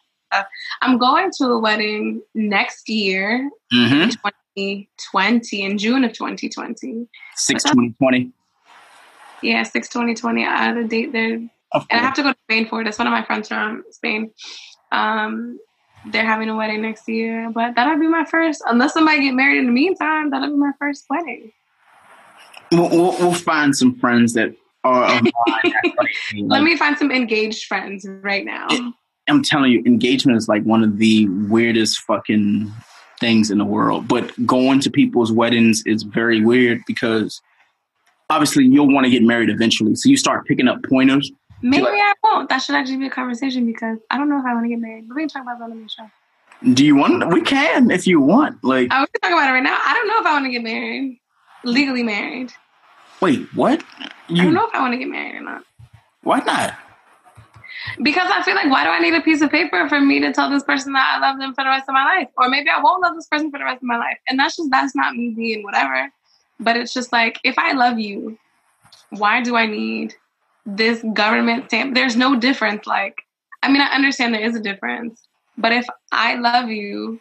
I'm going to a wedding next year, mm-hmm, 2020, in June of 2020. 6 2020. Yeah, 6 2020. I have a date there, and I have to go to Spain for it. That's one of my friends from Spain. Um, they're having a wedding next year, but that'll be my first. Unless somebody get married in the meantime, that'll be my first wedding. We'll, we'll, we'll find some friends that are of mine. that like. Let me find some engaged friends right now. I'm telling you, engagement is like one of the weirdest fucking things in the world. But going to people's weddings is very weird because obviously you'll want to get married eventually. So you start picking up pointers. Maybe like- I won't. That should actually be a conversation because I don't know if I want to get married. But we can talk about that on the show. Do you want? We can if you want. Like, oh, I was talking about it right now. I don't know if I want to get married, legally married. wait, what? I don't know if I want to get married or not. why not? Because I feel like, why do I need a piece of paper for me to tell this person that I love them for the rest of my life? Or maybe I won't love this person for the rest of my life. And that's just, that's not me being whatever. But it's just like, if I love you, why do I need this government stamp? There's no difference. Like, I mean, I understand there is a difference. But if I love you,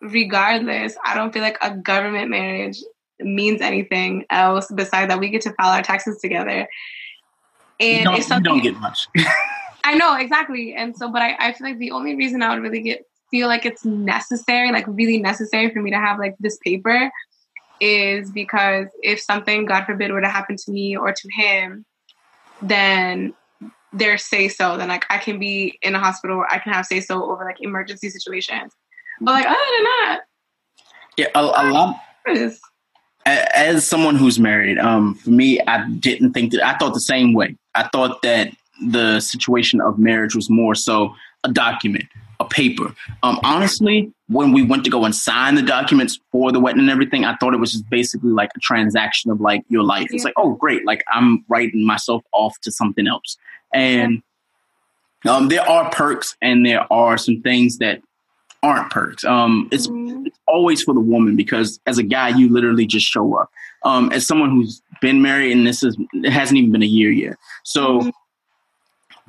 regardless, I don't feel like a government marriage means anything else besides that we get to file our taxes together. And you don't, if something, you don't get much. I know exactly. And so, but I, I feel like the only reason I would really get feel like it's necessary, like really necessary for me to have like this paper is because if something, God forbid, were to happen to me or to him, then there's say so. Then like I can be in a hospital where I can have say so over like emergency situations. But like other than that, yeah, a, a lot. As someone who's married, um, for me, I didn't think that. I thought the same way. I thought that the situation of marriage was more so a document, a paper. Um, honestly, when we went to go and sign the documents for the wedding and everything, I thought it was just basically like a transaction of like your life. It's like, oh, great, like I'm writing myself off to something else. And um, there are perks and there are some things that aren't perks. Um, it's, mm-hmm. it's always for the woman because as a guy, you literally just show up. Um, as someone who's been married and this is it hasn't even been a year yet, so. Mm-hmm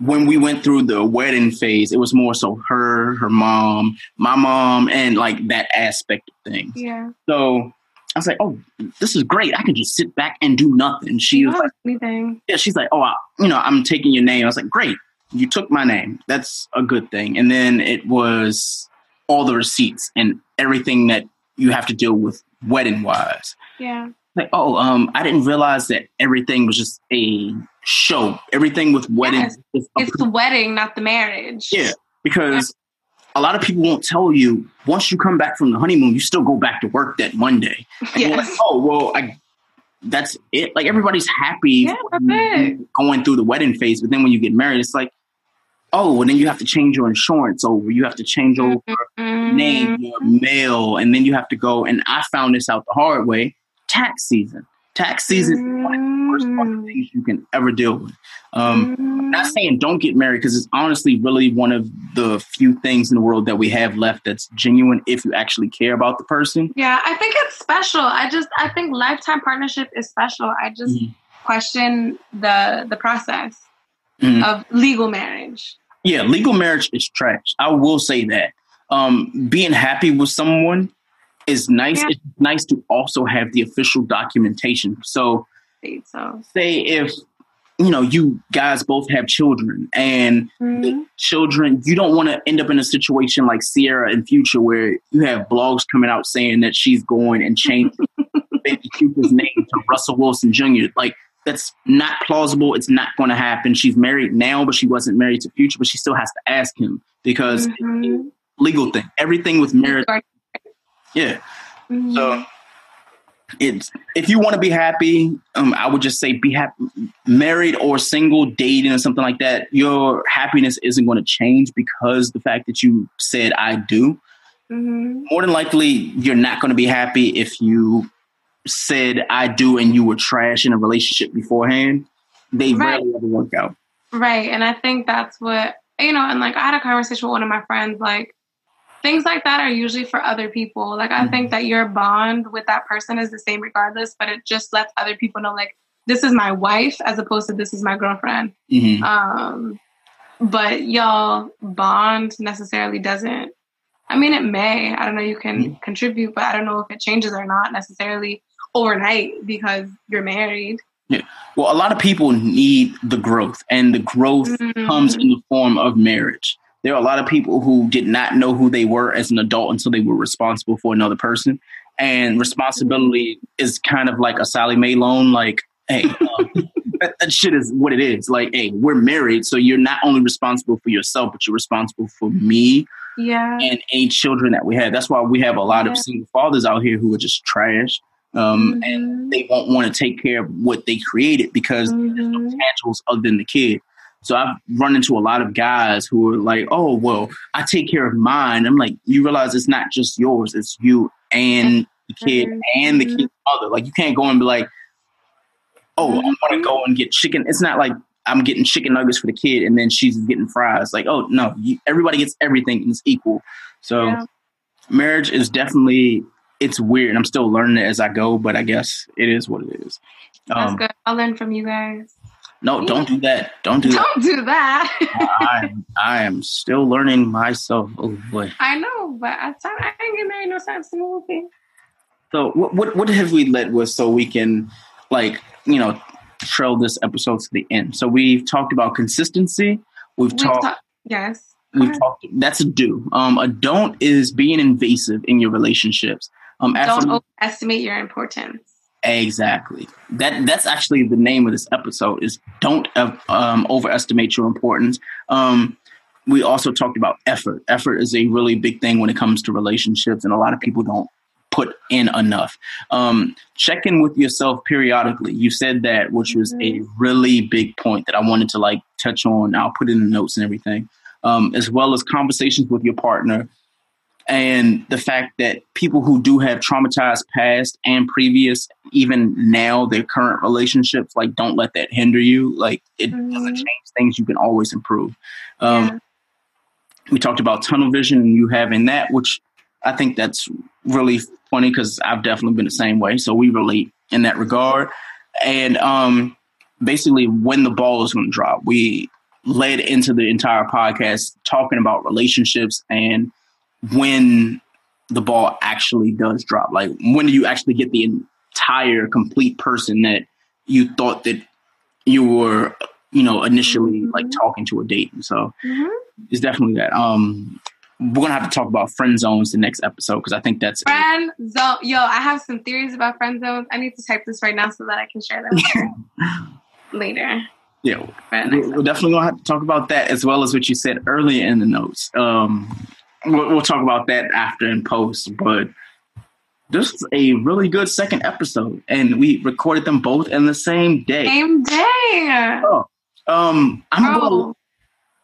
when we went through the wedding phase, it was more so her, her mom, my mom, and like that aspect of things. Yeah. So I was like, oh, this is great. I can just sit back and do nothing. She was like, anything. yeah, she's like, oh, I, you know, I'm taking your name. I was like, great. You took my name. That's a good thing. And then it was all the receipts and everything that you have to deal with wedding wise. Yeah. Like, oh, um, I didn't realize that everything was just a show. Everything with weddings. Yes. It's the wedding, not the marriage. Yeah, because yeah. a lot of people won't tell you once you come back from the honeymoon, you still go back to work that Monday. And yes. Like, oh well, I. That's it. Like everybody's happy yeah, going through the wedding phase, but then when you get married, it's like, oh, and then you have to change your insurance over. You have to change over mm-hmm. name, your mail, and then you have to go. And I found this out the hard way. Tax season. Tax season is one of the worst mm. things you can ever deal with. Um, mm. Not saying don't get married because it's honestly really one of the few things in the world that we have left that's genuine if you actually care about the person. Yeah, I think it's special. I just I think lifetime partnership is special. I just mm. question the the process mm. of legal marriage. Yeah, legal marriage is trash. I will say that. Um, being happy with someone is nice. Yeah. It's nice to also have the official documentation. So, so. say if you know you guys both have children and mm-hmm. the children you don't want to end up in a situation like Ciara in Future where you have blogs coming out saying that she's going and change baby Cooper's name to Russell Wilson Jr. Like that's not plausible. It's not going to happen. She's married now, but she wasn't married to Future, but she still has to ask him because mm-hmm. legal thing. Everything with marriage yeah. Mm-hmm. So it's if you want to be happy, um, I would just say be happy, married or single, dating or something like that. Your happiness isn't going to change because the fact that you said I do. Mm-hmm. More than likely, you're not going to be happy if you said I do and you were trash in a relationship beforehand. They right. rarely ever work out. Right, and I think that's what you know. And like I had a conversation with one of my friends, like things like that are usually for other people. Like I think mm-hmm. that your bond with that person is the same regardless, but it just lets other people know like this is my wife as opposed to this is my girlfriend. Mm-hmm. Um, but y'all bond necessarily doesn't. I mean, it may. I don't know. You can mm-hmm. contribute, but I don't know if it changes or not necessarily overnight because you're married. Yeah. Well, a lot of people need the growth, and the growth mm-hmm. comes in the form of marriage there are a lot of people who did not know who they were as an adult until they were responsible for another person. And responsibility is kind of like a Sallie Mae loan. Like, hey, um, that, that, shit is what it is. Like, hey, we're married, so you're not only responsible for yourself, but you're responsible for me. Yeah. And any children that we have. That's why we have a lot yeah. of single fathers out here who are just trash. Um, mm-hmm. and they won't want to take care of what they created because mm-hmm. there's no mm-hmm. tangibles other than the kid. So I've run into a lot of guys who are like, "Oh, well, I take care of mine." I'm like, you realize it's not just yours; it's you and the kid and the kid's mother. Like, you can't go and be like, "Oh, I want to go and get chicken." It's not like I'm getting chicken nuggets for the kid, and then she's getting fries. Like, oh no, you, everybody gets everything and it's equal. So, yeah. marriage is definitely it's weird. I'm still learning it as I go, but I guess it is what it is. Um, That's good. I'll learn from you guys. No, don't do that. Don't do don't that. Don't do that. I, I am still learning myself. Oh boy. I know, but I I ain't get married no time soon. So what, what what have we led with so we can like you know trail this episode to the end? So we've talked about consistency. We've, we've talked. Ta- yes. We've talked. That's a do. Um, a don't is being invasive in your relationships. Um, don't overestimate your importance. Exactly. That that's actually the name of this episode is don't um, overestimate your importance. Um, we also talked about effort. Effort is a really big thing when it comes to relationships, and a lot of people don't put in enough. Um, check in with yourself periodically. You said that, which was a mm-hmm. really big point that I wanted to like touch on. I'll put in the notes and everything, um, as well as conversations with your partner and the fact that people who do have traumatized past and previous even now their current relationships like don't let that hinder you. Like it mm-hmm. doesn't change things. You can always improve. Um, yeah. we talked about tunnel vision and you having that which i think that's really funny because i've definitely been the same way. So we relate in that regard. And um, basically when the ball is going to drop we led into the entire podcast talking about relationships and when the ball actually does drop? Like when do you actually get the entire complete person that you thought that you were, you know, initially mm-hmm. like talking to a date? So mm-hmm. it's definitely that. Um we're gonna have to talk about friend zones the next episode because I think that's friend zone. Yo, I have some theories about friend zones. I need to type this right now so that I can share them later. Yeah, we're definitely gonna have to talk about that as well as what you said earlier in the notes. Um, we'll, we'll talk about that after in post. But this is a really good second episode, and we recorded them both in the same day. Same day. Oh, um, I'm gonna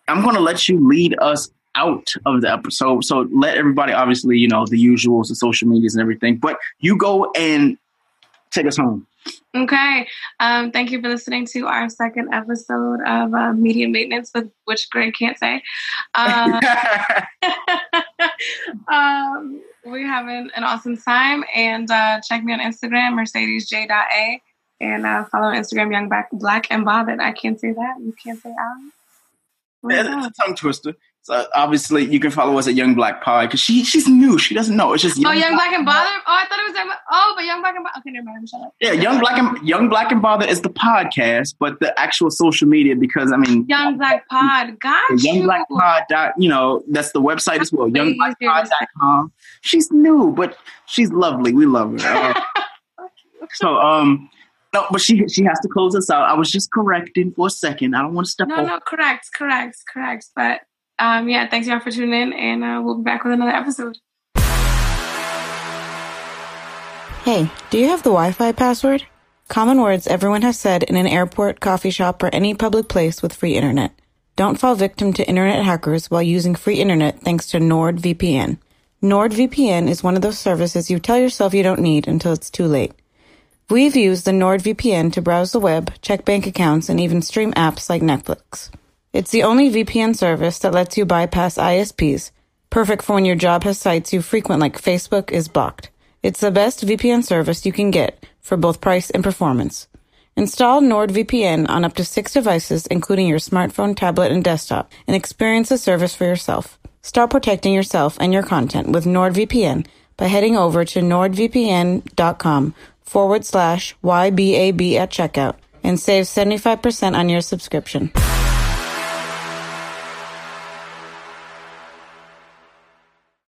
I'm gonna let you lead us out of the episode. So let everybody, obviously, you know, the usuals, the social medias, and everything. But you go and take us home. Okay. Um, thank you for listening to our second episode of uh, Media Maintenance, with which Greg can't say. Um, um, we're having an awesome time. And uh, check me on Instagram, mercedesj.a. And uh, follow Instagram, Young Black, Black and Bothered. I can't say that. You can't say Alan. Yeah, it's a tongue twister. So obviously, you can follow us at Young Black Pod because she she's new. She doesn't know. It's just young oh, Young Black, Black and Bother. Oh, I thought it was young, oh, but Young Black and Bother. Okay, never mind. Shut up. Yeah, Young Black and Young Black and Bother is the podcast, but the actual social media because I mean, Young Black Pod. Got Young Black Pod. Dot, you know, that's the website as well. YoungBlackPod.com. She's new, but she's lovely. We love her. Uh, so um. No, but she she has to close us out. I was just correcting for a second. I don't want to step. No, over. no, correct, correct, correct. But um, yeah, thanks y'all for tuning in, and uh, we'll be back with another episode. Hey, do you have the Wi Fi password? Common words everyone has said in an airport, coffee shop, or any public place with free internet. Don't fall victim to internet hackers while using free internet thanks to NordVPN. NordVPN is one of those services you tell yourself you don't need until it's too late. We've used the NordVPN to browse the web, check bank accounts, and even stream apps like Netflix. It's the only VPN service that lets you bypass ISPs, perfect for when your job has sites you frequent like Facebook is blocked. It's the best VPN service you can get for both price and performance. Install NordVPN on up to six devices, including your smartphone, tablet, and desktop, and experience the service for yourself. Start protecting yourself and your content with NordVPN by heading over to nordvpn.com forward slash YBAB at checkout and save 75% on your subscription.